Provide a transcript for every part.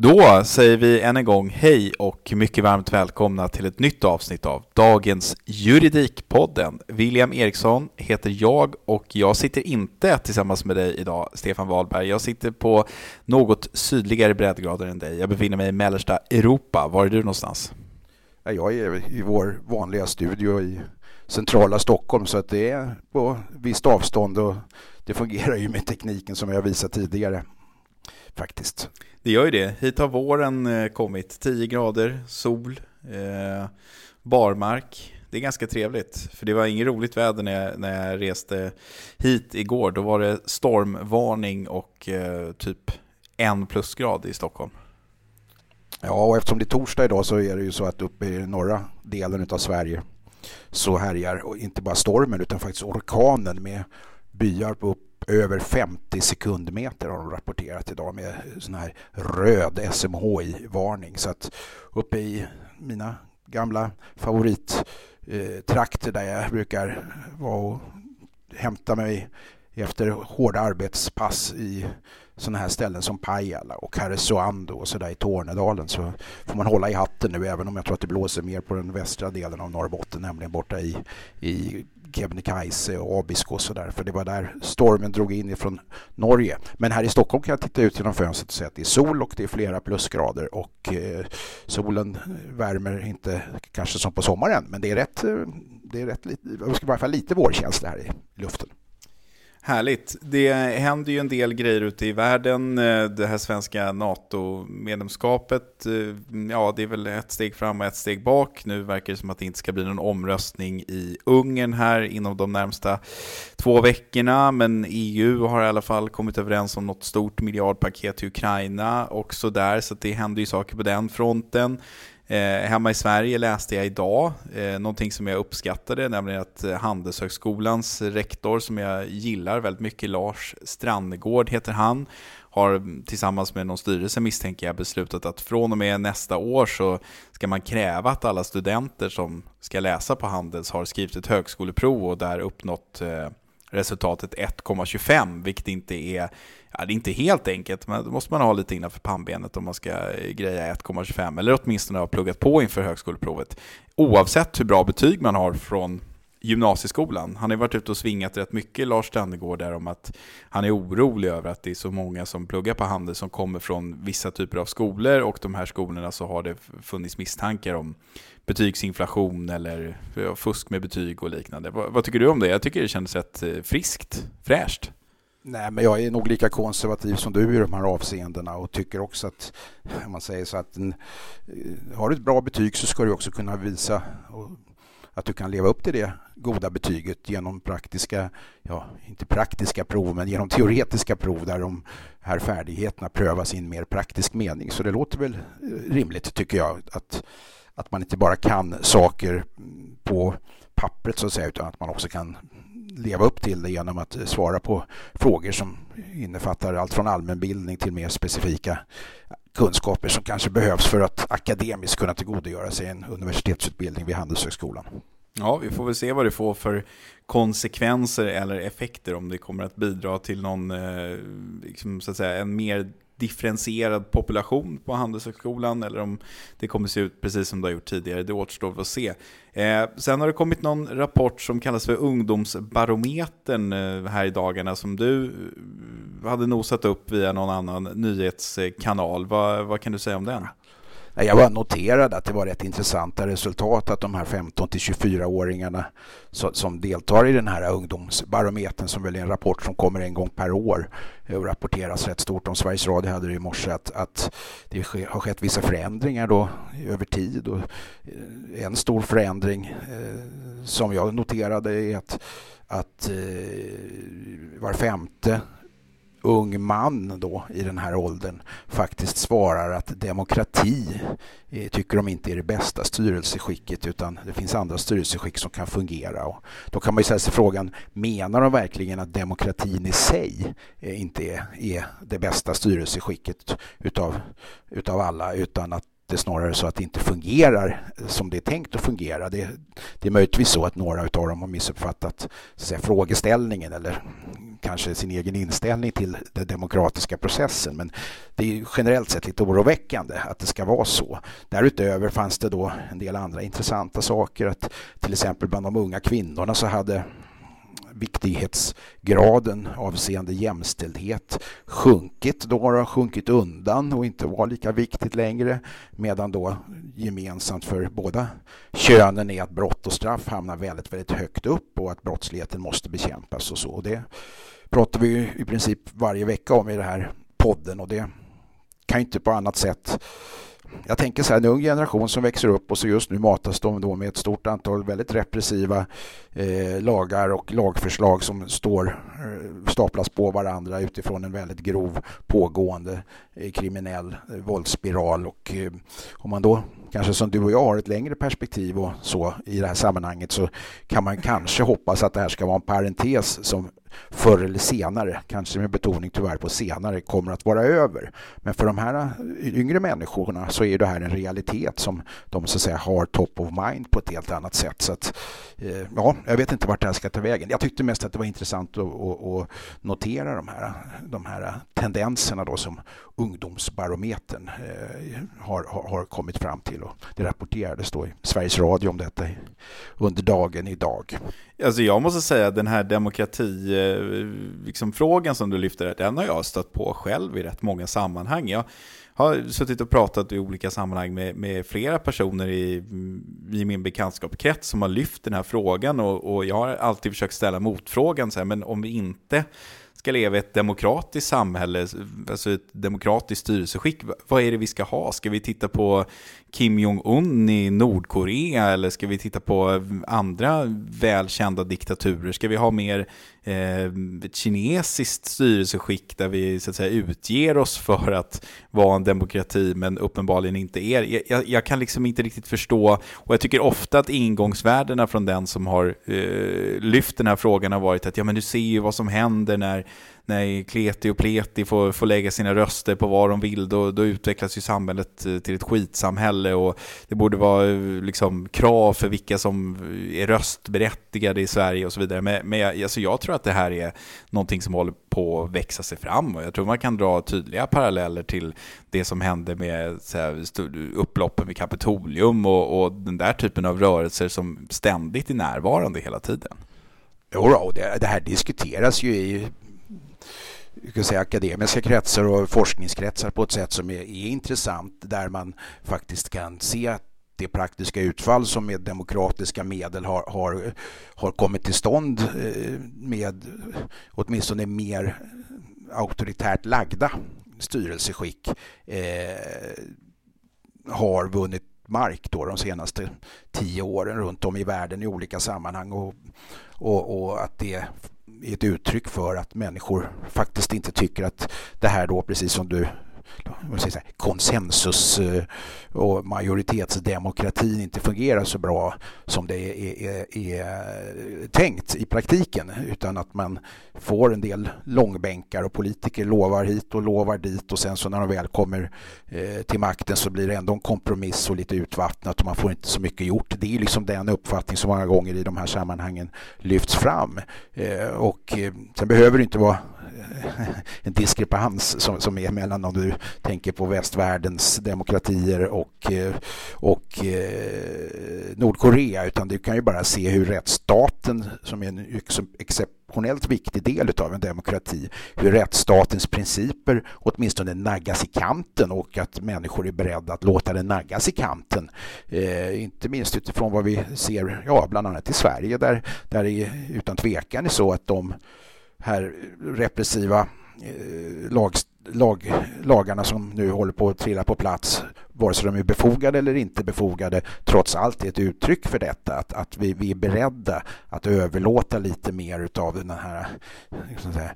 Då säger vi än en gång hej och mycket varmt välkomna till ett nytt avsnitt av dagens Juridikpodden. William Eriksson heter jag och jag sitter inte tillsammans med dig idag, Stefan Wahlberg. Jag sitter på något sydligare breddgrader än dig. Jag befinner mig i mellersta Europa. Var är du någonstans? Jag är i vår vanliga studio i centrala Stockholm så att det är på visst avstånd och det fungerar ju med tekniken som jag visat tidigare faktiskt. Det gör ju det. Hit har våren eh, kommit. 10 grader, sol, eh, barmark. Det är ganska trevligt, för det var inget roligt väder när jag, när jag reste hit igår. Då var det stormvarning och eh, typ en plusgrad i Stockholm. Ja, och eftersom det är torsdag idag så är det ju så att uppe i norra delen av Sverige så härjar inte bara stormen utan faktiskt orkanen med byar på upp över 50 sekundmeter har de rapporterat idag med sån här röd SMHI-varning. Så att uppe i mina gamla favorittrakter eh, där jag brukar vara och hämta mig efter hårda arbetspass i sådana här ställen som Pajala och Karesuando och sådär i Tornedalen så får man hålla i hatten nu även om jag tror att det blåser mer på den västra delen av Norrbotten nämligen borta i, i Kebnekaise och Abisko och sådär för det var där stormen drog in ifrån Norge. Men här i Stockholm kan jag titta ut genom fönstret och se att det är sol och det är flera plusgrader och eh, solen värmer inte kanske som på sommaren men det är rätt, eh, det är rätt lite, i alla fall lite vårkänsla här i luften. Härligt. Det händer ju en del grejer ute i världen. Eh, det här svenska NATO-medlemskapet, eh, ja det är väl ett steg fram och ett steg bak. Nu verkar det som att det inte ska bli någon omröstning i Ungern här inom de närmsta två veckorna. Men EU har i alla fall kommit överens om något stort miljardpaket till Ukraina och sådär. Så det händer ju saker på den fronten. Eh, hemma i Sverige läste jag idag eh, någonting som jag uppskattade, nämligen att eh, Handelshögskolans rektor, som jag gillar väldigt mycket, Lars Strandegård heter han, har tillsammans med någon styrelse misstänker jag beslutat att från och med nästa år så ska man kräva att alla studenter som ska läsa på Handels har skrivit ett högskoleprov och där uppnått eh, resultatet 1,25, vilket inte är, ja, det är inte helt enkelt, men då måste man ha lite innanför pannbenet om man ska eh, greja 1,25, eller åtminstone ha pluggat på inför högskoleprovet. Oavsett hur bra betyg man har från gymnasieskolan. Han har varit ute och svingat rätt mycket, Lars Strandegård, där om att han är orolig över att det är så många som pluggar på handel som kommer från vissa typer av skolor och de här skolorna så har det funnits misstankar om betygsinflation eller fusk med betyg och liknande. Vad, vad, tycker du om det? Jag tycker det kändes rätt eh, friskt, fräscht. Nej, men jag är nog lika konservativ som du i de här avseendena och tycker också att, om man säger så att en, eh, har du ett bra betyg så ska du också kunna visa att du kan leva upp till det goda betyget genom praktiska, ja inte praktiska prov men genom teoretiska prov där de här färdigheterna prövas i en mer praktisk mening. Så det låter väl eh, rimligt tycker jag att, att man inte bara kan saker på pappret så att säga utan att man också kan leva upp till det genom att svara på frågor som innefattar allt från allmänbildning till mer specifika kunskaper som kanske behövs för att akademiskt kunna tillgodogöra sig en universitetsutbildning vid Handelshögskolan. Ja, vi får väl se vad det får för konsekvenser eller effekter om det kommer att bidra till någon, eh, liksom, så att säga, en mer differentierad population på Handelshögskolan eller om det kommer se ut precis som det har gjort tidigare. Det återstår att se. Eh, sen har det kommit någon rapport som kallas för Ungdomsbarometern eh, här i dagarna som du eh, hade nosat upp via någon annan nyhetskanal. Vad, vad kan du säga om den? Jag bara noterade att det var rätt intressanta resultat att de här 15 till 24-åringarna som deltar i den här ungdomsbarometern som väl är en rapport som kommer en gång per år och rapporteras rätt stort om Sveriges Radio hade det i morse att, att det har skett vissa förändringar då över tid och eh, en stor förändring eh, som jag noterade är att, att eh, var femte ung man då i den här åldern faktiskt svarar att demokrati eh, tycker de inte är det bästa styrelseskicket utan det finns andra styrelseskick som kan fungera. Och då kan man ju ställa sig frågan, menar de verkligen att demokratin i sig eh, inte är, är det bästa styrelseskicket utav, utav alla utan att det är snarare så att det inte fungerar som det är tänkt att fungera. Det, det är möjligtvis så att några av dem har missuppfattat säga, frågeställningen eller kanske sin egen inställning till den demokratiska processen. Men det är generellt sett lite oroväckande att det ska vara så. Därutöver fanns det då en del andra intressanta saker. Att till exempel bland de unga kvinnorna så hade viktighetsgraden avseende jämställdhet sjunkit då har sjunkit undan och inte var lika viktigt längre medan då gemensamt för båda könen är att brott och straff hamnar väldigt, väldigt högt upp och att brottsligheten måste bekämpas och så. Och det pratar vi i princip varje vecka om i den här podden och det kan inte på annat sätt jag tänker så här, en ung generation som växer upp och så just nu matas de då med ett stort antal väldigt repressiva eh, lagar och lagförslag som står eh, staplas på varandra utifrån en väldigt grov pågående eh, kriminell eh, våldsspiral och eh, om man då kanske som du och jag har ett längre perspektiv och så i det här sammanhanget så kan man kanske hoppas att det här ska vara en parentes som förr eller senare, kanske med betoning tyvärr på senare, kommer att vara över. Men för de här yngre människorna så är det här en realitet som de så att säga har top of mind på ett helt annat sätt. Så att, eh, ja, jag vet inte vart det här ska ta vägen. Jag tyckte mest att det var intressant att, att, att notera de här, de här tendenserna då som ungdomsbarometern eh, har, har, kommit fram till och det rapporterades då i Sveriges Radio om detta under dagen idag. Alltså jag måste säga att den här demokratifrågan eh, liksom, som du lyfter, den har jag stött på själv i rätt många sammanhang. Jag har suttit och pratat i olika sammanhang med, med flera personer i, i min bekantskapskrets som har lyft den här frågan och, och jag har alltid försökt ställa motfrågan, så här, men om vi inte ska leva i ett demokratiskt samhälle, alltså ett demokratiskt styrelseskick, vad är det vi ska ha? Ska vi titta på Kim Jong-Un i Nordkorea eller ska vi titta på andra välkända diktaturer? Ska vi ha mer eh, kinesiskt styrelseskick där vi så att säga utger oss för att vara en demokrati men uppenbarligen inte är. Jag, jag kan liksom inte riktigt förstå och jag tycker ofta att ingångsvärdena från den som har eh, lyft den här frågan har varit att ja men du ser ju vad som händer när när Kleti och Pleti får, får lägga sina röster på vad de vill, då, då utvecklas ju samhället eh, till ett skitsamhälle och det borde vara eh, liksom krav för vilka som eh, är röstberättigade i Sverige och så vidare. Men, men alltså jag tror att det här är någonting som håller på att växa sig fram och jag tror man kan dra tydliga paralleller till det som hände med här, upploppen vid Kapitolium och, och den där typen av rörelser som ständigt är närvarande hela tiden. Jo, det, det här diskuteras ju i kan säga, akademiska kretsar och forskningskretsar på ett sätt som är, är intressant där man faktiskt kan se att det praktiska utfall som med demokratiska medel har, har, har kommit till stånd eh, med åtminstone mer auktoritärt lagda styrelseskick eh, har vunnit mark då de senaste tio åren runt om i världen i olika sammanhang. Och, och, och att det ett uttryck för att människor faktiskt inte tycker att det här då, precis som du konsensus eh, och majoritetsdemokratin inte fungerar så bra som det är, är, är, tänkt i praktiken utan att man får en del långbänkar och politiker lovar hit och lovar dit och sen så när de väl kommer eh, till makten så blir det ändå en kompromiss och lite utvattnat och man får inte så mycket gjort. Det är liksom den uppfattning som många gånger i de här sammanhangen lyfts fram eh, och sen behöver det inte vara en diskrepans som, som är mellan om du tänker på västvärldens demokratier och, eh, och eh, Nordkorea utan du kan ju bara se hur rättsstaten som är en exceptionellt viktig del av en demokrati, hur rättsstatens principer åtminstone naggas i kanten och att människor är beredda att låta den naggas i kanten. Eh, inte minst utifrån vad vi ser, ja, bland annat i Sverige där, där det utan tvekan är så att de här repressiva eh, lag, lag, lagarna som nu håller på att trilla på plats, vare sig de är befogade eller inte befogade, trots allt är ett uttryck för detta. Att, att vi, vi är beredda att överlåta lite mer av den här säga,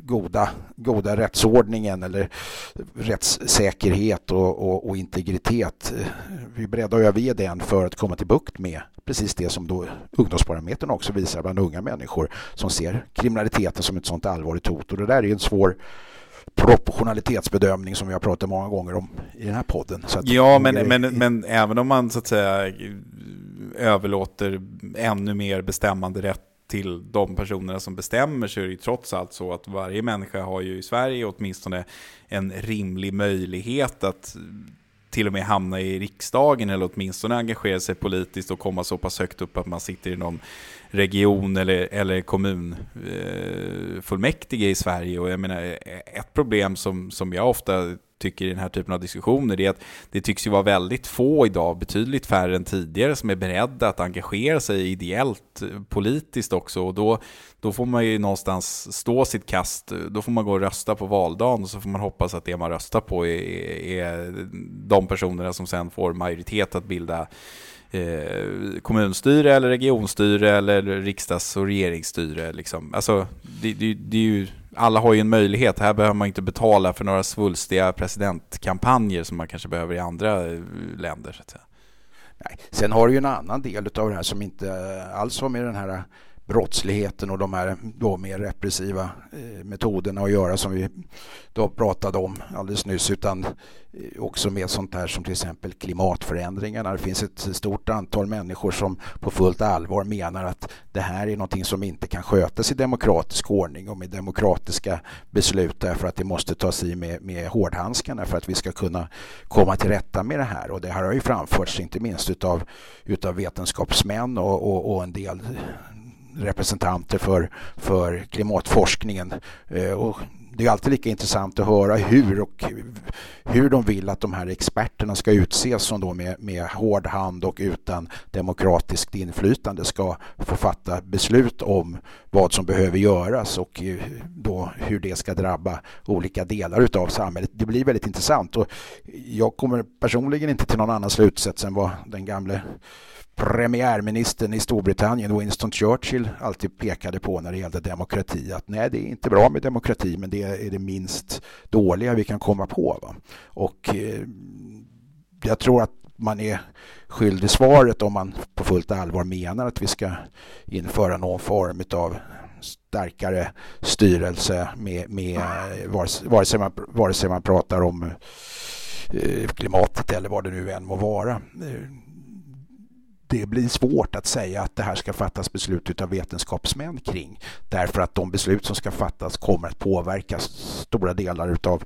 goda, goda rättsordningen eller rättssäkerhet och, och, och, integritet. Vi är beredda att överge den för att komma till bukt med precis det som då ungdomsbarometern också visar bland unga människor som ser kriminaliteten som ett sånt allvarligt hot. Och det där är en svår proportionalitetsbedömning som vi har pratat många gånger om i den här podden. ja, men, är... men, men även om man så att säga överlåter ännu mer bestämmande rätt till de personerna som bestämmer så är det ju trots allt så att varje människa har ju i Sverige åtminstone en rimlig möjlighet att till och med hamna i riksdagen eller åtminstone engagera sig politiskt och komma så pass högt upp att man sitter i någon region eller, eller kommunfullmäktige eh, i Sverige. Och jag menar, eh, ett problem som, som jag ofta tycker i den här typen av diskussioner är att det tycks ju vara väldigt få idag, betydligt färre än tidigare, som är beredda att engagera sig ideellt eh, politiskt också. Och då, då får man ju någonstans stå sitt kast, då får man gå och rösta på valdagen och så får man hoppas att det man röstar på är, är de personerna som sen får majoritet att bilda eh, kommunstyre eller regionstyre eller riksdags och regeringsstyre. Liksom. Alltså, det, det, det är ju, alla har ju en möjlighet. Här behöver man inte betala för några svulstiga presidentkampanjer som man kanske behöver i andra eh, länder. Så att säga. Nej. Sen har du ju en annan del av det här som inte alls har med den här brottsligheten och de här då mer repressiva eh, metoderna att göra som vi då pratade om alldeles nyss utan eh, också med sånt här som till exempel klimatförändringarna. Det finns ett stort antal människor som på fullt allvar menar att det här är någonting som inte kan skötas i demokratisk ordning och med demokratiska beslut därför att det måste tas i med, med hårdhandskarna för att vi ska kunna komma till rätta med det här och det här har ju framförts inte minst utav, utav vetenskapsmän och, och, och en del representanter för, för klimatforskningen. Eh, och det är alltid lika intressant att höra hur, och hur de vill att de här experterna ska utses som då med, med hård hand och utan demokratiskt inflytande ska få fatta beslut om vad som behöver göras och eh, då hur det ska drabba olika delar av samhället. Det blir väldigt intressant och jag kommer personligen inte till någon annan slutsats än vad den gamle premiärministern i Storbritannien, Winston Churchill, alltid pekade på när det gällde demokrati. Att nej, det är inte bra med demokrati, men det är det minst dåliga vi kan komma på. Va? Och eh, jag tror att man är skyldig svaret om man på fullt allvar menar att vi ska införa någon form av starkare styrelse med, med vare, sig man, vare sig man pratar om eh, klimatet eller vad det nu än må vara det blir svårt att säga att det här ska fattas beslut av vetenskapsmän kring. Därför att de beslut som ska fattas kommer att påverka stora delar utav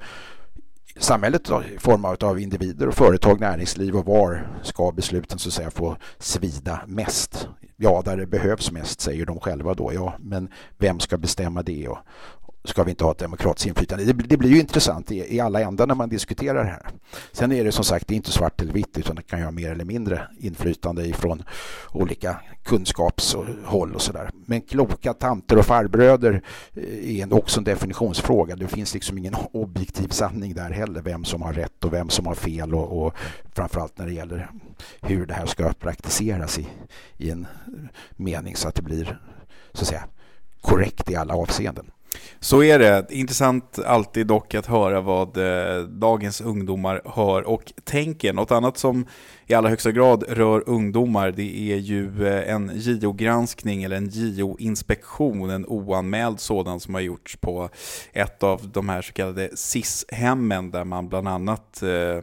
samhället i form av individer och företag, näringsliv och var ska besluten så att säga få svida mest? Ja, där det behövs mest säger de själva då. Ja, men vem ska bestämma det? Och ska vi inte ha ett demokratiskt inflytande. Det, det blir ju intressant i, i, alla ändar när man diskuterar det här. Sen är det som sagt inte svart eller vitt utan det kan ju ha mer eller mindre inflytande ifrån olika kunskapshåll och sådär. Men kloka tanter och farbröder eh, är också en definitionsfråga. Det finns liksom ingen objektiv sanning där heller, vem som har rätt och vem som har fel och, och framförallt när det gäller hur det här ska praktiseras i, i en mening så att det blir så att säga korrekt i alla avseenden. Så är det. Intressant alltid dock att höra vad eh, dagens ungdomar hör och tänker. Något annat som i allra högsta grad rör ungdomar det är ju eh, en JO-granskning eller en JO-inspektion, en oanmäld sådan som har gjorts på ett av de här så kallade SIS-hemmen där man bland annat eh,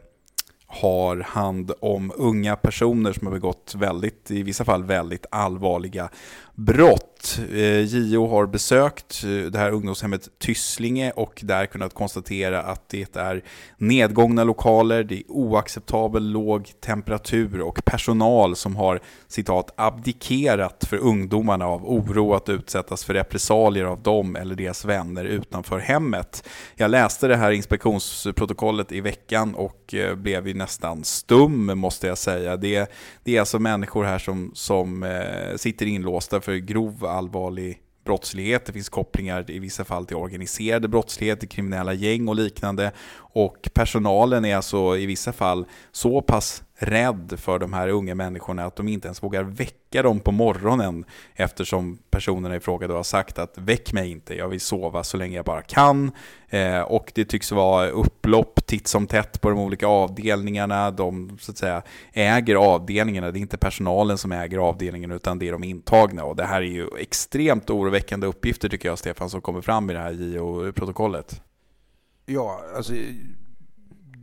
har hand om unga personer som har begått väldigt, i vissa fall väldigt allvarliga brott. Eh, JO har besökt eh, det här ungdomshemmet Tysslinge och där kunnat konstatera att det är nedgångna lokaler, det är oacceptabel låg temperatur och personal som har citat abdikerat för ungdomarna av oro att utsättas för repressalier av dem eller deras vänner utanför hemmet. Jag läste det här inspektionsprotokollet i veckan och eh, blev ju nästan stum måste jag säga. Det, det är alltså människor här som, som sitter inlåsta för grov allvarlig brottslighet. Det finns kopplingar i vissa fall till organiserade brottslighet, till kriminella gäng och liknande. Och personalen är alltså i vissa fall så pass rädd för de här unga människorna att de inte ens vågar väcka dem på morgonen eftersom personerna i fråga då har sagt att väck mig inte, jag vill sova så länge jag bara kan. Eh, och det tycks vara upplopp titt som tätt på de olika avdelningarna. De så att säga äger avdelningarna, det är inte personalen som äger avdelningen utan det är de intagna. Och det här är ju extremt oroväckande uppgifter tycker jag Stefan som kommer fram i det här JO-protokollet. Ja, alltså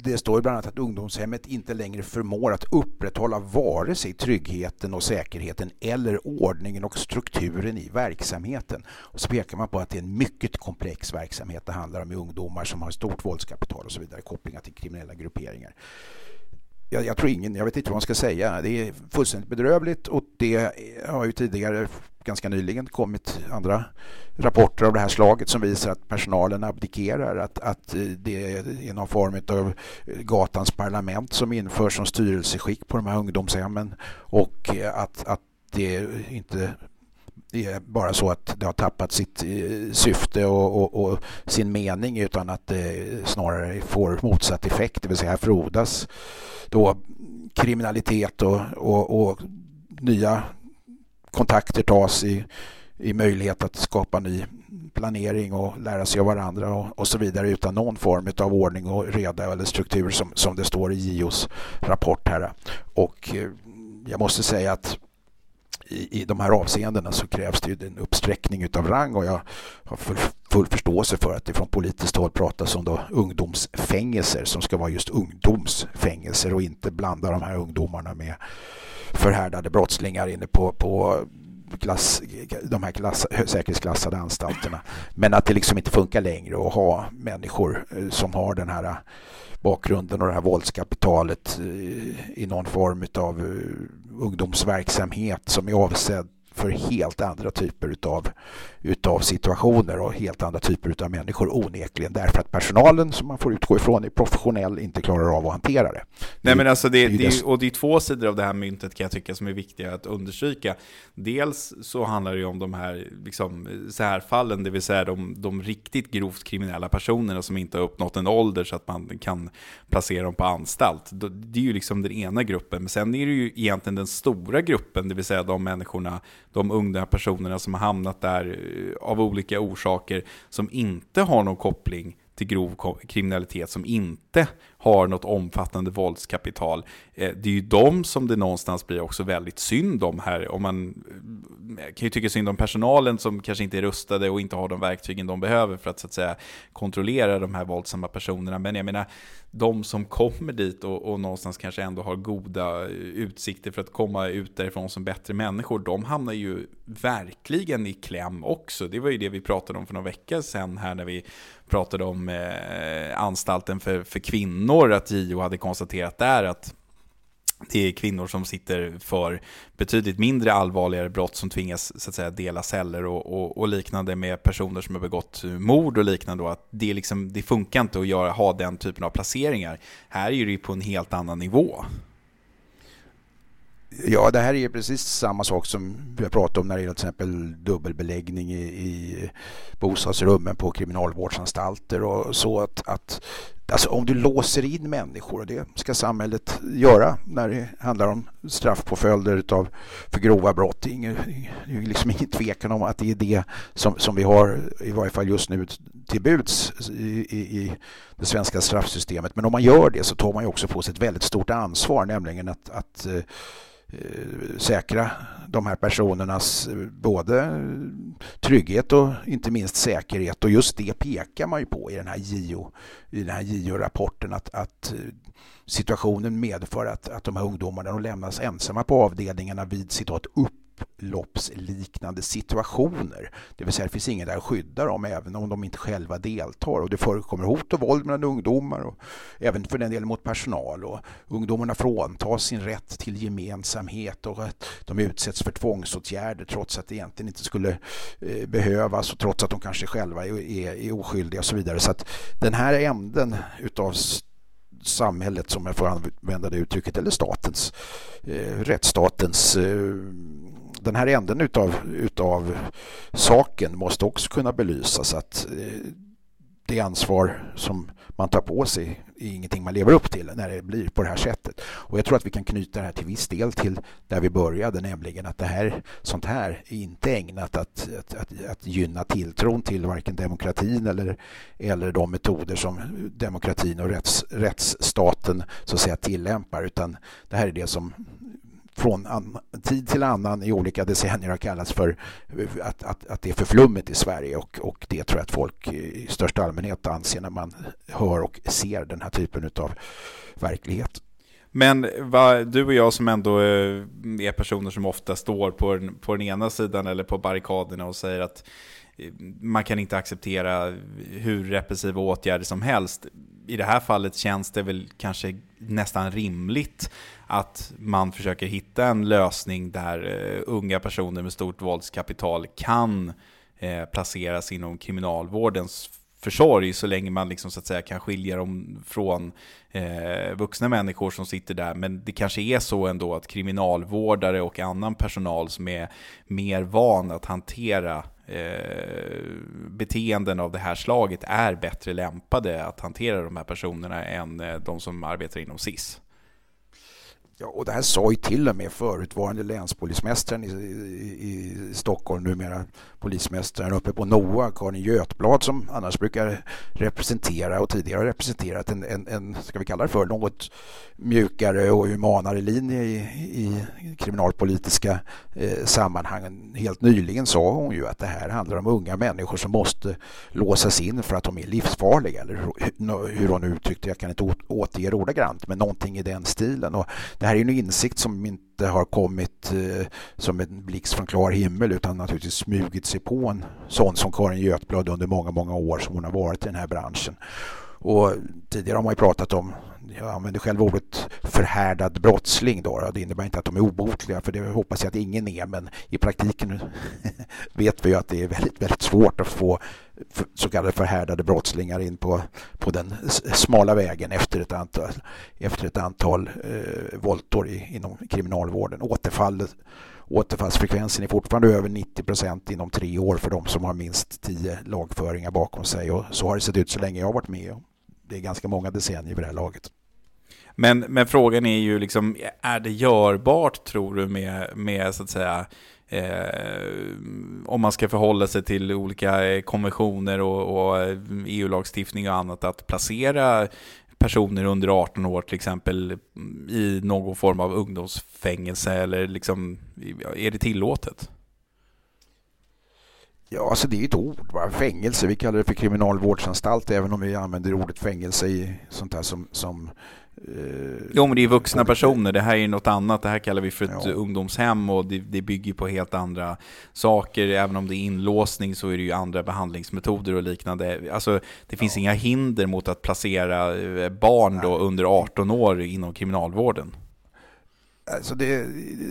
det står bland annat att ungdomshemmet inte längre förmår att upprätthålla vare sig tryggheten och säkerheten eller ordningen och strukturen i verksamheten. Och så pekar man på att det är en mycket komplex verksamhet det handlar om med ungdomar som har stort våldskapital och så vidare kopplingar till kriminella grupperingar jag, jag, tror ingen, jag vet inte vad man ska säga. Det är fullständigt bedrövligt och det har ju tidigare, ganska nyligen, kommit andra rapporter av det här slaget som visar att personalen abdikerar, att, att eh, det är någon form av gatans parlament som införs som styrelseskick på de här ungdomshemmen och att, att det inte det är bara så att det har tappat sitt eh, syfte och, och, och, sin mening utan att det snarare får motsatt effekt, det vill säga frodas då kriminalitet och, och, och nya kontakter tas i, i möjlighet att skapa ny planering och lära sig av varandra och, och, så vidare utan någon form av ordning och reda eller struktur som, som det står i JOs rapport här. Och eh, jag måste säga att i, i de här avseendena så krävs det ju en uppsträckning utav rang och jag har full, full förståelse för att det från politiskt håll pratas om då ungdomsfängelser som ska vara just ungdomsfängelser och inte blanda de här ungdomarna med förhärdade brottslingar inne på, på klass, de här klass, säkerhetsklassade anstalterna. Men att det liksom inte funkar längre att ha människor eh, som har den här bakgrunden och det här våldskapitalet eh, i någon form av eh, ungdomsverksamhet som är avsedd för helt andra typer utav, utav situationer och helt andra typer utav människor onekligen därför att personalen som man får utgå ifrån är professionell inte klarar av att hantera det. Nej men alltså det, det, det, och det är två sidor av det här myntet kan jag tycka som är viktiga att understryka. Dels så handlar det ju om de här liksom, särfallen, det vill säga de, de riktigt grovt kriminella personerna som inte har uppnått en ålder så att man kan placera dem på anstalt. Det är ju liksom den ena gruppen, men sen är det ju egentligen den stora gruppen, det vill säga de människorna de unga personerna som har hamnat där av olika orsaker som inte har någon koppling till grov kriminalitet, som inte har något omfattande våldskapital. Eh, det är ju de som det någonstans blir också väldigt synd om här. Om man eh, kan ju tycka synd om personalen som kanske inte är rustade och inte har de verktygen de behöver för att så att säga kontrollera de här våldsamma personerna. Men jag menar, de som kommer dit och, och någonstans kanske ändå har goda eh, utsikter för att komma ut därifrån som bättre människor, de hamnar ju verkligen i kläm också. Det var ju det vi pratade om för några veckor sedan här när vi pratade om eh, anstalten för, för kvinnor, att JO hade konstaterat där att det är kvinnor som sitter för betydligt mindre allvarligare brott som tvingas så att säga, dela celler och, och, och liknande med personer som har begått mord och liknande. att det, liksom, det funkar inte att göra, ha den typen av placeringar. Här är det på en helt annan nivå. Ja, det här är precis samma sak som vi har pratat om när det gäller till exempel dubbelbeläggning i, i bostadsrummen på kriminalvårdsanstalter och så att, att Alltså om du låser in människor, och det ska samhället göra när det handlar om straffpåföljder utav för grova brott. Det är, ingen, det är liksom ingen tvekan om att det är det som, som vi har, i varje fall just nu, till buds i, i, i det svenska straffsystemet. Men om man gör det så tar man ju också på sig ett väldigt stort ansvar, nämligen att, att Eh, eh säkra de här personernas eh, både trygghet och inte minst säkerhet. Och just det pekar man ju på i den här JO, i den här JO-rapporten att, att eh, situationen medför att, att de här ungdomarna de lämnas ensamma på avdelningarna vid citat upp upploppsliknande situationer. Det vill säga det finns ingen där att skydda dem även om de inte själva deltar. Och det förekommer hot och våld mellan ungdomar och även för den delen mot personal. Och ungdomarna fråntas sin rätt till gemensamhet och att de utsätts för tvångsåtgärder trots att det egentligen inte skulle eh, behövas och trots att de kanske själva är, är, är oskyldiga och så vidare. Så att den här änden utav samhället, som jag får använda det uttrycket, eller statens, eh, rättsstatens eh, den här änden utav, utav saken måste också kunna belysas att eh, det ansvar som man tar på sig är ingenting man lever upp till när det blir på det här sättet. Och jag tror att vi kan knyta det här till viss del till där vi började, nämligen att det här, sånt här är inte ägnat att, att, att, att gynna tilltron till varken demokratin eller, eller de metoder som demokratin och rätts, rättsstaten så att säga tillämpar, utan det här är det som från tid till annan i olika decennier har kallats för att, att, att det är för flummigt i Sverige och, och det tror jag att folk i största allmänhet anser när man hör och ser den här typen av verklighet. Men va, du och jag som ändå eh, är personer som ofta står på den, på den ena sidan eller på barrikaderna och säger att eh, man kan inte acceptera hur repressiva åtgärder som helst. I det här fallet känns det väl kanske nästan rimligt att man försöker hitta en lösning där eh, unga personer med stort våldskapital kan eh, placeras inom kriminalvårdens försorg så länge man liksom, så att säga, kan skilja dem från eh, vuxna människor som sitter där. Men det kanske är så ändå att kriminalvårdare och annan personal som är mer van att hantera eh, beteenden av det här slaget är bättre lämpade att hantera de här personerna än eh, de som arbetar inom SIS. Ja, och det här sa ju till och med förutvarande länspolismästaren i, i, i Stockholm, numera polismästaren uppe på NOA, Karin Götblad, som annars brukar representera och tidigare har representerat en, en, en, ska vi kalla det för, något mjukare och humanare linje i, i kriminalpolitiska eh, sammanhang. Helt nyligen sa hon ju att det här handlar om unga människor som måste låsas in för att de är livsfarliga, eller hur hon uttryckte jag kan inte återge det ordagrant, men någonting i den stilen. Och det här är en insikt som inte har kommit eh, som en blixt från klar himmel utan naturligtvis smugit sig på en sån som Karin Götblad under många, många år som hon har varit i den här branschen. Och tidigare har man ju pratat om jag använder själv ordet förhärdad brottsling då. Det innebär inte att de är obotliga för det hoppas jag att ingen är men i praktiken vet vi ju att det är väldigt, väldigt svårt att få så kallade förhärdade brottslingar in på, på den smala vägen efter ett antal, efter ett antal eh, voltor i, inom kriminalvården. Återfall, återfallsfrekvensen är fortfarande över 90 procent inom tre år för de som har minst tio lagföringar bakom sig och så har det sett ut så länge jag har varit med. Det är ganska många decennier vid det här laget. Men, men frågan är ju liksom, är det görbart tror du med, med så att säga Eh, om man ska förhålla sig till olika eh, konventioner och, och eh, e EU-lagstiftning och annat, att placera personer under 18 år till exempel mm, i någon form av ungdomsfängelse eller liksom, är det tillåtet? Ja, alltså det är ett ord, va? fängelse. Vi kallar det för kriminalvårdsanstalt även om vi använder ordet fängelse i sånt här som, som Eh, jo, men det är vuxna personer. Det här är något annat. Det här kallar vi för ett ja. ungdomshem och det, det, bygger på helt andra saker. Även om det är inlåsning så är det ju andra behandlingsmetoder och liknande. Alltså, det finns ja. inga hinder mot att placera eh, barn då under 18 år inom kriminalvården. Alltså det,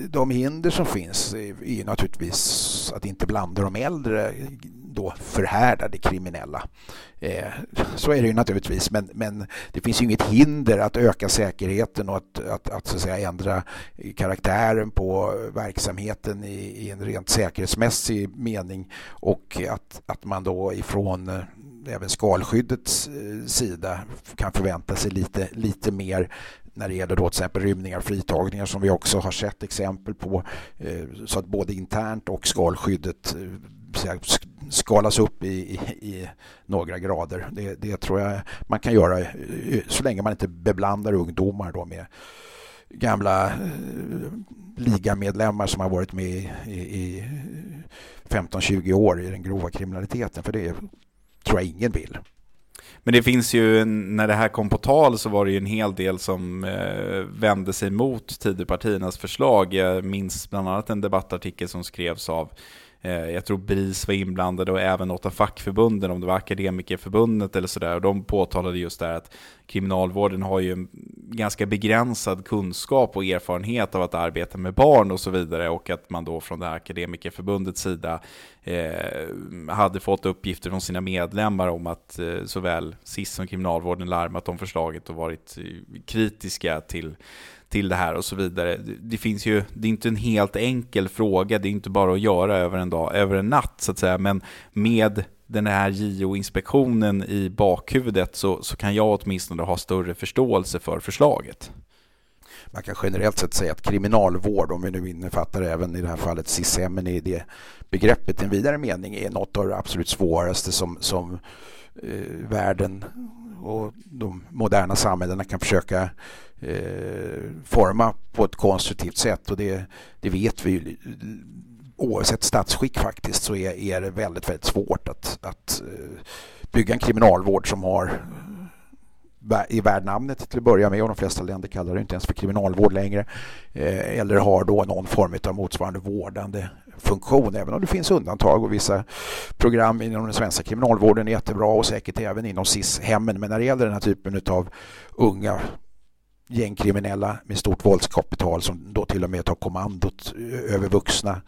de hinder som finns är, är naturligtvis att inte blanda de äldre då förhärdade kriminella. Eh, så är det ju naturligtvis, men, men det finns ju inget hinder att öka säkerheten och att, att, att, så att säga, ändra karaktären på verksamheten i, i en rent säkerhetsmässig mening och att, att man då ifrån eh, även skalskyddets eh, sida kan förvänta sig lite, lite mer när det gäller då till exempel rymningar och fritagningar som vi också har sett exempel på. Eh, så att både internt och skalskyddet säga, skalas upp i, i, i några grader. Det, det, tror jag man kan göra eh, så länge man inte beblandar ungdomar då med gamla eh, ligamedlemmar som har varit med i, i 15-20 år i den grova kriminaliteten. För det tror jag ingen vill. Men det finns ju, när det här kom på tal så var det ju en hel del som eh, vände sig mot Tidöpartiernas förslag. Jag minns bland annat en debattartikel som skrevs av Eh, jag tror BRIS var inblandade och även något av fackförbunden, om det var Akademikerförbundet eller sådär. Och de påtalade just det att kriminalvården har ju en ganska begränsad kunskap och erfarenhet av att arbeta med barn och så vidare. Och att man då från det här Akademikerförbundets sida eh, hade fått uppgifter från sina medlemmar om att eh, såväl SIS som kriminalvården larmat om förslaget och varit eh, kritiska till till det här och så vidare. Det finns ju, det är inte en helt enkel fråga, det är inte bara att göra över en dag, över en natt så att säga, men med den här JO-inspektionen i bakhuvudet så, så kan jag åtminstone ha större förståelse för förslaget. Man kan generellt sett säga att kriminalvård, om vi nu innefattar även i det här fallet SIS-hemmen i det begreppet i en vidare mening, är något av det absolut svåraste som, som eh, världen och de moderna samhällena kan försöka eh, forma på ett konstruktivt sätt. Och det, det vet vi oavsett statsskick faktiskt så är, är det väldigt, väldigt svårt att, att eh, bygga en kriminalvård som har eh, i värd namnet till att börja med. Och de flesta länder kallar det inte ens för kriminalvård längre. Eh, eller har då någon form av motsvarande vårdande funktion. Även om det finns undantag och vissa program inom den svenska kriminalvården är jättebra och säkert även inom SIS-hemmen. Men när det gäller den här typen av unga gängkriminella med stort våldskapital som då till och med tar kommandot över vuxna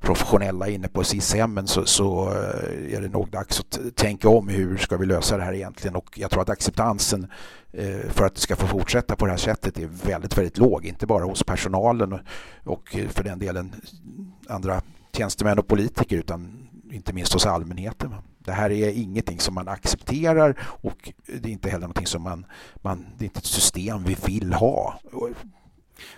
professionella inne på SIS-hemmen så, så eh, är det nog dags att tänka om hur ska vi lösa det här egentligen och jag tror att acceptansen eh, för att det ska få fortsätta på det här sättet är väldigt, väldigt låg. Inte bara hos personalen och för den delen andra tjänstemän och politiker utan inte minst hos allmänheten. Det här är ingenting som man accepterar och det är inte heller någonting som man, man det är inte ett system vi vill ha.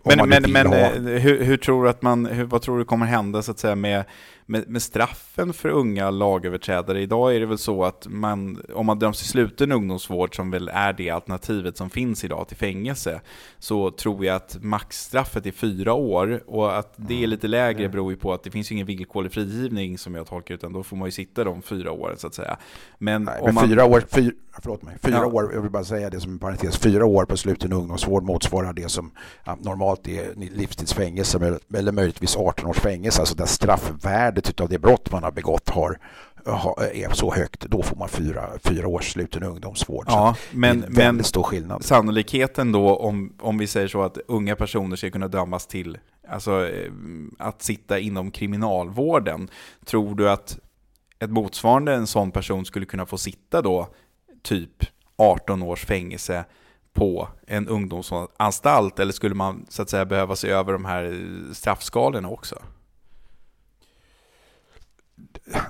Men, men, men. Eh, hur, hur, tror du att man, hur, vad tror du kommer hända så att säga med med, med, straffen för unga lagöverträdare, idag är det väl så att man, om man döms till sluten ungdomsvård, som väl är det alternativet som finns idag till fängelse, så tror jag att maxstraffet är fyra år. Och att det är lite lägre beror ju på att det finns ingen villkorlig frigivning som jag tolkar, utan då får man ju sitta de fyra åren så att säga. Men, Nej, men man... fyra år, fyra, förlåt mig, fyra ja. år, jag vill bara säga det som en parentes, fyra år på sluten ungdomsvård motsvarar det som normalt är livstidsfängelse eller möjligtvis 18 års fängelse, alltså där straffvärdet värdet av det brott man har begått har, är så högt, då får man fyra, fyra års sluten ungdomsvård. Ja, men, det är men stor skillnad. sannolikheten då, om, om vi säger så att unga personer ska kunna dömas till alltså, eh, att sitta inom kriminalvården, tror du att ett motsvarande en sån person skulle kunna få sitta då typ 18 års fängelse på en ungdomsanstalt eller skulle man så att säga behöva se över de här straffskalorna också?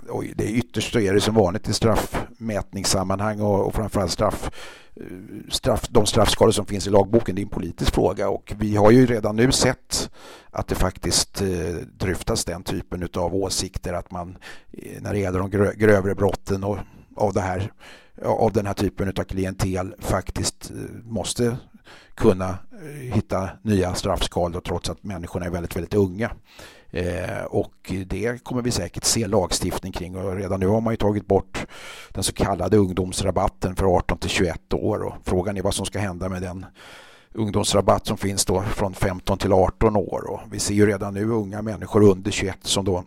Oj, det är ytterst så är det som vanligt i straffmätningssammanhang och, och framförallt straff, eh, straff, de straffskalor som finns i lagboken. Det är en politisk fråga och vi har ju redan nu sett att det faktiskt eh, dryftas den typen av åsikter att man eh, när det gäller de grö, grövre brotten och av, det här, av den här typen av klientel faktiskt eh, måste kunna eh, hitta nya straffskalor trots att människorna är väldigt, väldigt unga. Eh, och det kommer vi säkert se lagstiftning kring. Och redan nu har man ju tagit bort den så kallade ungdomsrabatten för 18 till 21 år. Och frågan är vad som ska hända med den ungdomsrabatt som finns då från 15 till 18 år. Och vi ser ju redan nu unga människor under 21 som då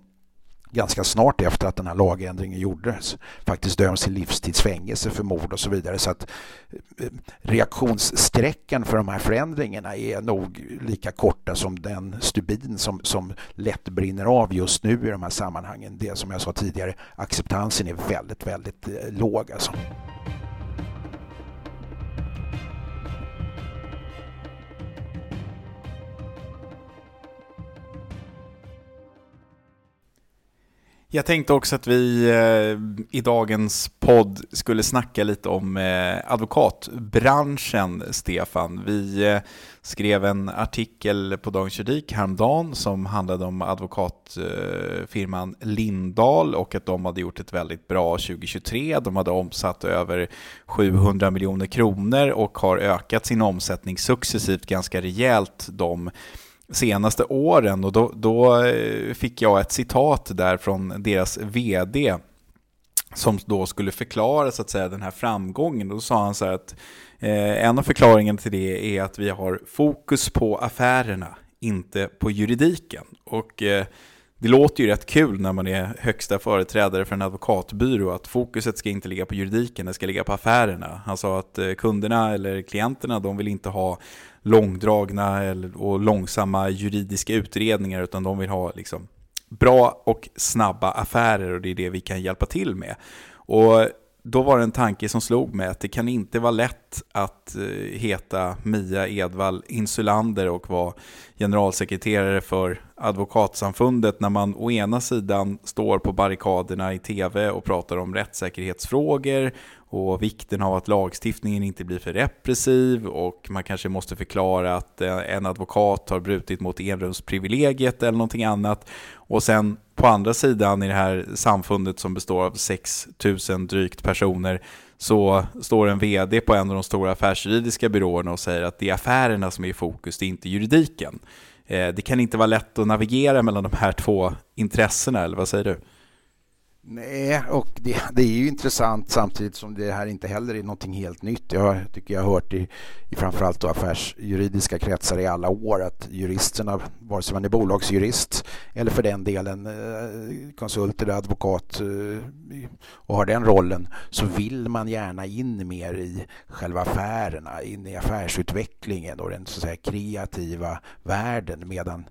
ganska snart efter att den här lagändringen gjordes faktiskt döms till livstidsfängelse för mord och så vidare. Så att eh, reaktionssträckan för de här förändringarna är nog lika korta som den stubin som, som lätt brinner av just nu i de här sammanhangen. Det som jag sa tidigare, acceptansen är väldigt, väldigt eh, låg alltså. Jag tänkte också att vi eh, i dagens podd skulle snacka lite om eh, advokatbranschen, Stefan. Vi eh, skrev en artikel på Dagens Juridik häromdagen som handlade om advokatfirman eh, Lindahl och att de hade gjort ett väldigt bra 2023. De hade omsatt över 700 miljoner kronor och har ökat sin omsättning successivt ganska rejält de senaste åren och då, då eh, fick jag ett citat där från deras VD som då skulle förklara så att säga den här framgången. Då sa han så här att eh, en av förklaringarna till det är att vi har fokus på affärerna, inte på juridiken. Och eh, det låter ju rätt kul när man är högsta företrädare för en advokatbyrå att fokuset ska inte ligga på juridiken, det ska ligga på affärerna. Han sa att eh, kunderna eller klienterna, de vill inte ha långdragna och långsamma juridiska utredningar utan de vill ha liksom bra och snabba affärer och det är det vi kan hjälpa till med. Och då var det en tanke som slog mig att det kan inte vara lätt att eh, heta Mia Edvall Insulander och vara generalsekreterare för Advokatsamfundet när man å ena sidan står på barrikaderna i tv och pratar om rättssäkerhetsfrågor och vikten av att lagstiftningen inte blir för repressiv och man kanske måste förklara att eh, en advokat har brutit mot enrumsprivilegiet eller någonting annat. Och sen på andra sidan i det här samfundet som består av 6 000 drygt personer så står en vd på en av de stora affärsjuridiska byråerna och säger att det är affärerna som är i fokus, det är inte juridiken. Eh, det kan inte vara lätt att navigera mellan de här två intressena, eller vad säger du? Nej, och det, det, är ju intressant samtidigt som det här inte heller är någonting helt nytt. Jag tycker jag har hört i, i framförallt då affärsjuridiska kretsar i alla år att juristerna, vare sig man är bolagsjurist eller för den delen eh, konsult eller advokat eh, och har den rollen så vill man gärna in mer i själva affärerna, in i affärsutvecklingen och den så att säga, kreativa världen medan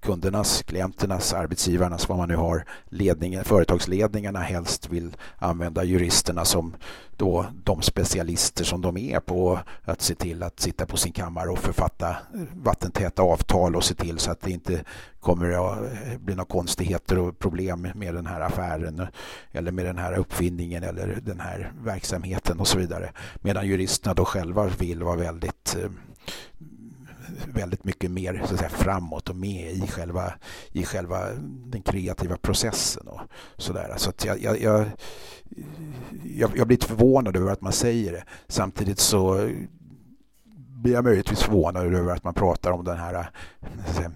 kundernas, klienternas, arbetsgivarnas, vad man nu har, ledningen, företagsledningarna helst vill använda juristerna som då de specialister som de är på att se till att sitta på sin kammare och författa vattentäta avtal och se till så att det inte kommer att bli några konstigheter och problem med den här affären eller med den här uppfinningen eller den här verksamheten och så vidare. Medan juristerna då själva vill vara väldigt eh, väldigt mycket mer så att säga, framåt och med i själva, i själva den kreativa processen. Och så där. så att jag, jag, jag, jag, jag blir lite förvånad över att man säger det. Samtidigt så blir jag möjligtvis förvånad över att man pratar om den här säga,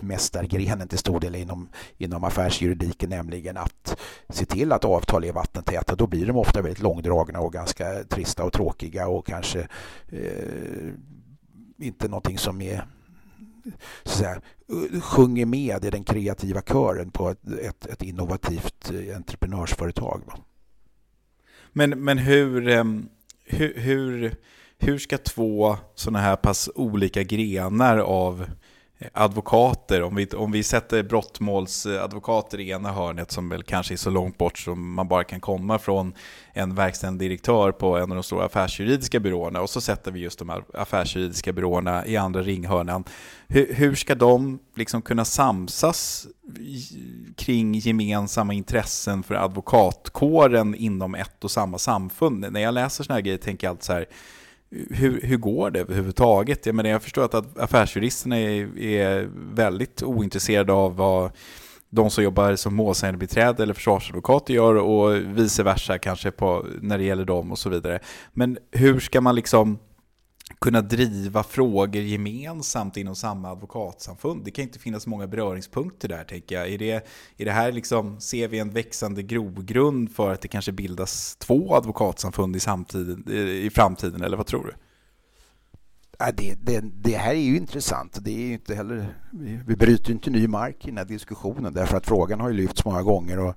mästargrenen till stor del inom, inom affärsjuridiken, nämligen att se till att avtal är vattentäta. Då blir de ofta väldigt långdragna och ganska trista och tråkiga och kanske eh, inte någonting som är så att säga, sjunger med i den kreativa kören på ett, ett, ett innovativt eh, entreprenörsföretag. Va? Men, men hur, ehm, hur, hur, hur ska två sådana här pass olika grenar av advokater, om vi, om vi sätter brottmålsadvokater i ena hörnet som väl kanske är så långt bort som man bara kan komma från en verkställande direktör på en av de stora affärsjuridiska byråerna och så sätter vi just de här affärsjuridiska byråerna i andra ringhörnan. Hur, hur ska de liksom kunna samsas kring gemensamma intressen för advokatkåren inom ett och samma samfund? När jag läser sådana här grejer tänker jag alltid så här hur, hur går det överhuvudtaget? Jag, menar, jag förstår att affärsjuristerna är, är väldigt ointresserade av vad de som jobbar som målsägandebiträde eller försvarsadvokater gör och vice versa kanske på, när det gäller dem och så vidare. Men hur ska man liksom kunna driva frågor gemensamt inom samma advokatsamfund. Det kan inte finnas många beröringspunkter där, tänker jag. Är det, är det här liksom, ser vi en växande grogrund för att det kanske bildas två advokatsamfund i, samtiden, i framtiden, eller vad tror du? Ja, det, det, det, här är ju intressant. Det är inte heller, vi, vi bryter inte ny mark i den här diskussionen därför att frågan har ju lyfts många gånger och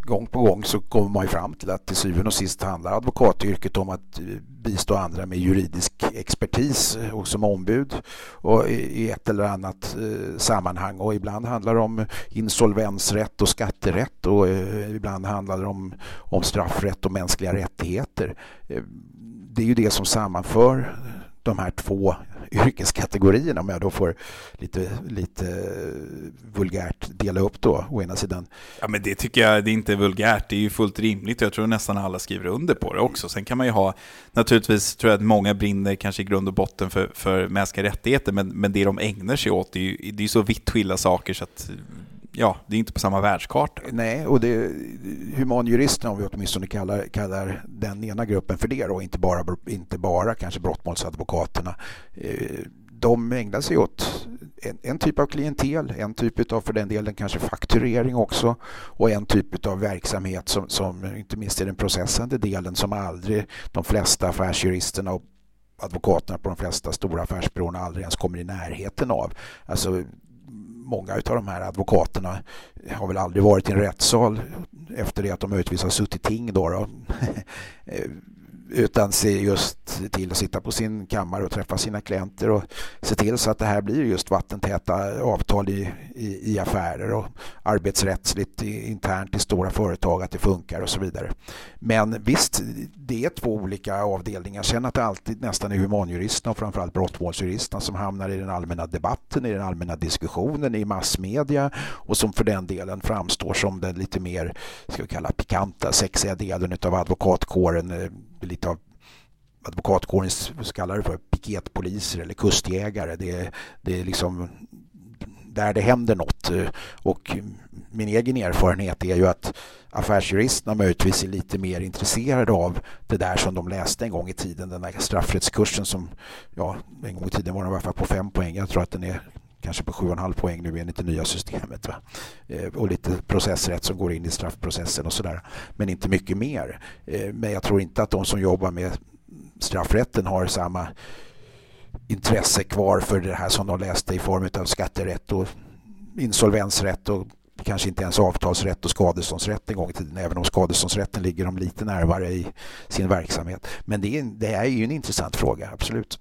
gång på gång så kommer man ju fram till att till syvende och sist handlar advokatyrket om att bistå andra med juridisk expertis och som ombud och i ett eller annat eh, sammanhang och ibland handlar det om insolvensrätt och skatterätt och eh, ibland handlar det om, om straffrätt och mänskliga rättigheter. Eh, det är ju det som sammanför de här två yrkeskategorierna om jag då får lite, lite vulgärt dela upp då å ena sidan. Ja men det tycker jag det är inte vulgärt, det är ju fullt rimligt jag tror nästan alla skriver under på det också. Sen kan man ju ha, naturligtvis tror jag att många brinner kanske i grund och botten för, för mänskliga rättigheter men, men det de ägnar sig åt det är ju det är så vitt skilda saker så att ja, det är inte på samma världskarta. Nej, och det, humanjuristerna, om vi åtminstone kallar, kallar den ena gruppen för det och inte bara, inte bara kanske brottmålsadvokaterna, eh, de ägnar sig åt en, en, typ av klientel, en typ av för den delen kanske fakturering också och en typ av verksamhet som, som inte minst i den processande delen som aldrig de flesta affärsjuristerna och advokaterna på de flesta stora affärsbyråerna aldrig ens kommer i närheten av. Alltså många av de här advokaterna har väl aldrig varit i en rättssal efter det att de möjligtvis har suttit ting då. då utan se just till att sitta på sin kammare och träffa sina klienter och se till så att det här blir just vattentäta avtal i, i, i affärer och arbetsrättsligt internt i stora företag att det funkar och så vidare. Men visst, det är två olika avdelningar. Sen att det alltid nästan är humanjuristerna och framförallt brottmålsjuristerna som hamnar i den allmänna debatten, i den allmänna diskussionen, i massmedia och som för den delen framstår som den lite mer, ska vi kalla pikanta, sexiga delen av advokatkåren eh, lite av advokatkåren kallar det för piketpoliser eller kustjägare. Det, det är liksom där det händer något. Och min egen erfarenhet är ju att affärsjuristerna möjligtvis är lite mer intresserade av det där som de läste en gång i tiden. Den där straffrättskursen som, ja, en gång i tiden var den i alla fall på fem poäng. Jag tror att den är kanske på 7,5 poäng nu enligt det nya systemet. Va? Eh, och lite processrätt som går in i straffprocessen och sådär. Men inte mycket mer. Eh, men jag tror inte att de som jobbar med straffrätten har samma intresse kvar för det här som de läste i form av skatterätt och insolvensrätt och kanske inte ens avtalsrätt och skadeståndsrätt en gång i tiden, även om skadeståndsrätten ligger dem lite närmare i sin verksamhet. Men det är, det är ju en intressant fråga, absolut.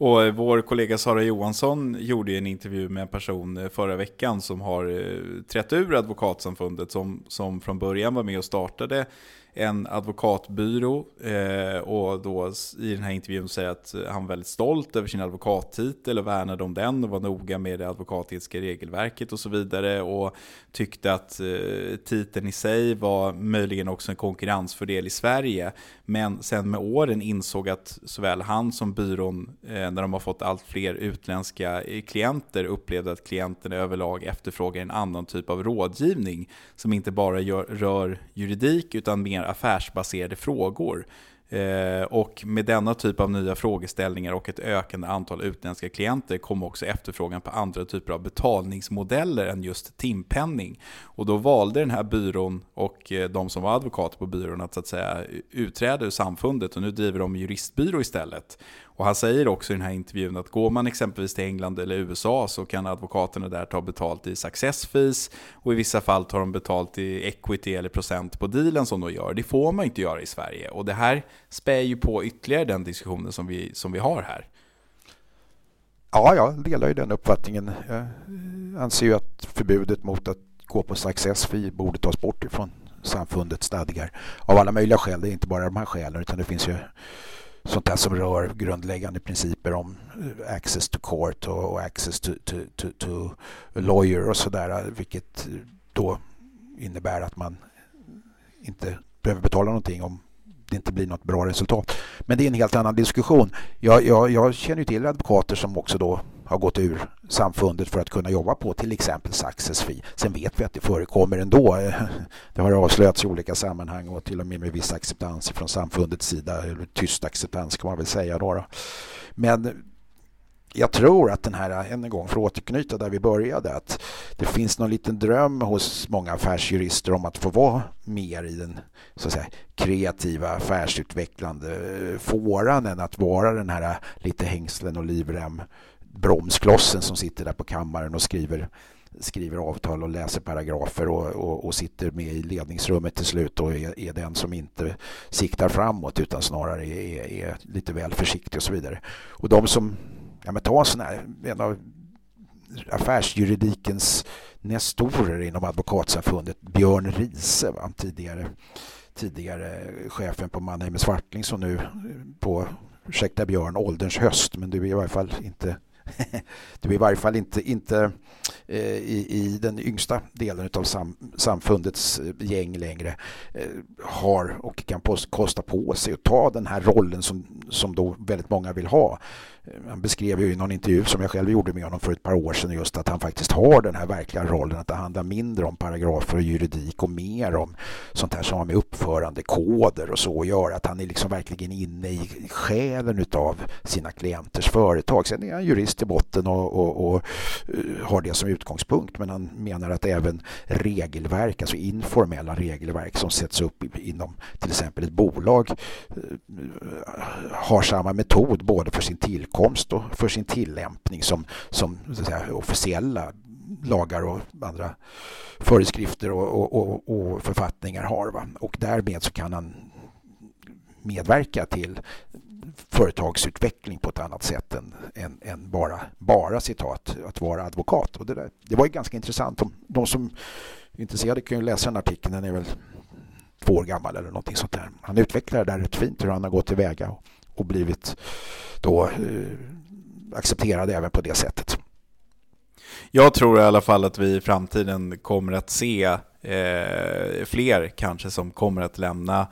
Och eh, vår kollega Sara Johansson gjorde en intervju med en person eh, förra veckan som har eh, trätt ur Advokatsamfundet som, som från början var med och startade en advokatbyrå och då i den här intervjun säger att han var väldigt stolt över sin advokattitel och värnade om den och var noga med det advokatetiska regelverket och så vidare och tyckte att titeln i sig var möjligen också en konkurrensfördel i Sverige. Men sen med åren insåg att såväl han som byrån, eh, när de har fått allt fler utländska eh, klienter, upplevde att klienterna överlag efterfrågar en annan typ av rådgivning som inte bara gör, rör juridik utan mer affärsbaserade frågor. Eh, och med denna typ av nya frågeställningar och ett ökande antal utländska klienter kom också efterfrågan på andra typer av betalningsmodeller än just timpenning. Och då valde den här byrån och eh, de som var advokater på byrån att, så att säga, utträda ur samfundet och nu driver de juristbyrå istället. Och han säger också i den här intervjun att går man exempelvis till England eller USA så kan advokaterna där ta betalt i success fees och i vissa fall tar de betalt i equity eller procent på dealen som de gör. Det får man inte göra i Sverige och det här spär ju på ytterligare den diskussionen som vi, som vi har här. Ja, jag delar ju den uppfattningen. Jag anser ju att förbudet mot att gå på success fee borde tas bort ifrån samfundets stadgar. Av alla möjliga skäl, det är inte bara de här skälen utan det finns ju sånt där som rör grundläggande principer om eh, access to court och access to, to, to, to lawyer och sådär vilket då innebär att man inte behöver betala någonting om det inte blir något bra resultat. Men det är en helt annan diskussion. Jag, jag, jag känner ju till advokater som också då har gått ur samfundet för att kunna jobba på till exempel Success Fee. Sen vet vi att det förekommer ändå. Det har avslöjats i olika sammanhang och till och med med viss acceptans från samfundets sida, eller tyst acceptans kan man väl säga då. Men jag tror att den här, än en gång för att återknyta där vi började, att det finns någon liten dröm hos många affärsjurister om att få vara mer i den så att säga, kreativa affärsutvecklande fåran än att vara den här lite hängslen och livrem bromsklossen som sitter där på kammaren och skriver skriver avtal och läser paragrafer och, och, och, sitter med i ledningsrummet till slut och är, är den som inte siktar framåt utan snarare är, är, lite väl försiktig och så vidare. Och de som, ja men ta en sån här, en av affärsjuridikens nestorer inom advokatsamfundet, Björn Riese, va? tidigare tidigare chefen på Mannheim Swartling som nu på, ursäkta Björn, ålderns höst, men du är i varje fall inte du är i varje fall inte, inte eh, i, i, den yngsta delen av sam, samfundets eh, gäng längre eh, har och kan kosta på sig att ta den här rollen som, som då väldigt många vill ha. Eh, han beskrev ju i någon intervju som jag själv gjorde med honom för ett par år sedan just att han faktiskt har den här verkliga rollen att det handlar mindre om paragrafer och juridik och mer om sånt här som har med uppförandekoder och så att göra. Att han är liksom verkligen inne i själen utav sina klienters företag. Sen är han jurist i botten och, och, och eh, har det som utgångspunkt men han menar att även regelverk, alltså informella regelverk som sätts upp inom till exempel ett bolag eh, har samma metod både för sin tillkomst tillkomst och för sin tillämpning som, som säga, officiella lagar och andra föreskrifter och, och, och författningar har. Va? Och därmed så kan han medverka till företagsutveckling på ett annat sätt än, än, än, bara, bara citat att vara advokat. Och det, där, det var ju ganska intressant. De, de som är intresserade kan ju läsa den artikeln. Den är väl två år gammal eller någonting sånt där. Han utvecklar det där rätt fint hur han har gått tillväga och, och blivit då eh, accepterad även på det sättet. Jag tror i alla fall att vi i framtiden kommer att se eh, fler kanske som kommer att lämna Eh,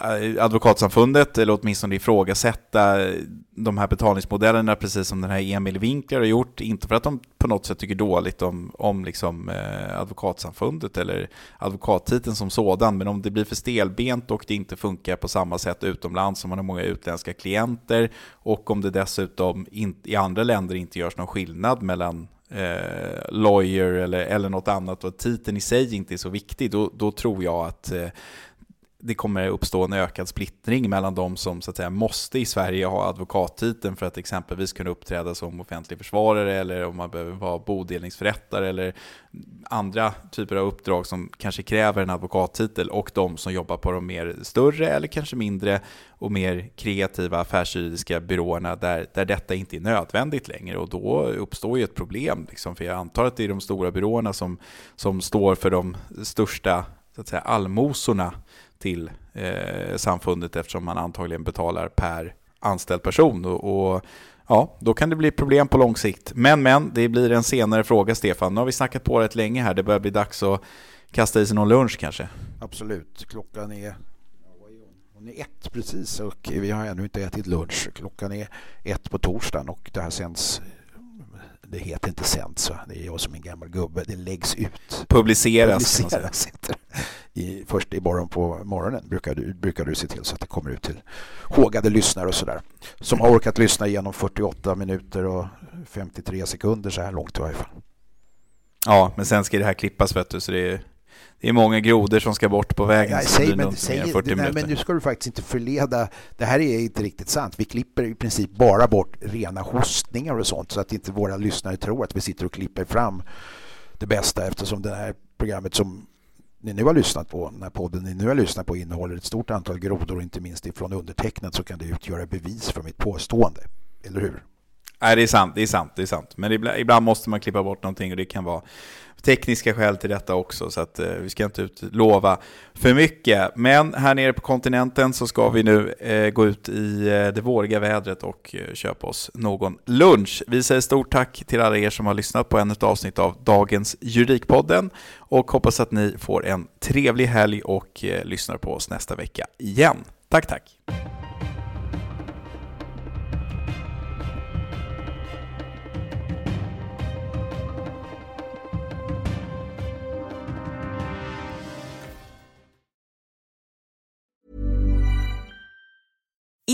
Eh, advokatsamfundet, eller åtminstone ifrågasätta de här betalningsmodellerna, precis som den här Emil Winkler har gjort. Inte för att de på något sätt tycker dåligt om, om liksom, eh, advokatsamfundet eller advokattiteln som sådan, men om det blir för stelbent och det inte funkar på samma sätt utomlands, som man har många utländska klienter, och om det dessutom in, i andra länder inte görs någon skillnad mellan eh, lawyer eller, eller något annat och titeln i sig inte är så viktig, då, då tror jag att eh, det kommer uppstå en ökad splittring mellan de som så att säga, måste i Sverige ha advokattiteln för att exempelvis kunna uppträda som offentlig försvarare eller om man behöver vara bodelningsförrättare eller andra typer av uppdrag som kanske kräver en advokattitel och de som jobbar på de mer större eller kanske mindre och mer kreativa affärsjuridiska byråerna där, där detta inte är nödvändigt längre och då uppstår ju ett problem. Liksom, för jag antar att det är de stora byråerna som, som står för de största så att säga, allmosorna till eh, samfundet eftersom man antagligen betalar per anställd person. Och, och, ja, då kan det bli problem på lång sikt. Men, men, det blir en senare fråga, Stefan. Nu har vi snackat på rätt länge här. Det börjar bli dags att kasta i sig någon lunch kanske. Absolut. Klockan är hon är ett precis och vi har ännu inte ätit lunch. Klockan är ett på torsdagen och det här sänds det heter inte sänds, det är jag som en gammal gubbe. Det läggs ut. Publiceras. Publiceras i, först i morgon på morgonen brukar du, brukar du se till så att det kommer ut till hågade lyssnare och sådär. Som har orkat lyssna igenom 48 minuter och 53 sekunder så här långt i varje fall. Ja, men sen ska det här klippas vet du, så det är, det är många grodor som ska bort på vägen. Ja, säg, men, säg, nej, men nu ska du faktiskt inte förleda. Det här är inte riktigt sant. Vi klipper i princip bara bort rena hostningar och sånt så att inte våra lyssnare tror att vi sitter och klipper fram det bästa eftersom det här programmet som ni nu har lyssnat på, den här podden ni nu har lyssnat på innehåller ett stort antal grodor och inte minst ifrån undertecknat så kan det utgöra bevis för mitt påstående. Eller hur? Nej, det är sant, det är sant, det är sant. Men ibland, ibland måste man klippa bort någonting och det kan vara tekniska skäl till detta också, så att eh, vi ska inte utlova för mycket. Men här nere på kontinenten så ska vi nu eh, gå ut i eh, det våriga vädret och eh, köpa oss någon lunch. Vi säger stort tack till alla er som har lyssnat på ännu ett avsnitt av dagens Juridikpodden och hoppas att ni får en trevlig helg och eh, lyssnar på oss nästa vecka igen. Tack, tack!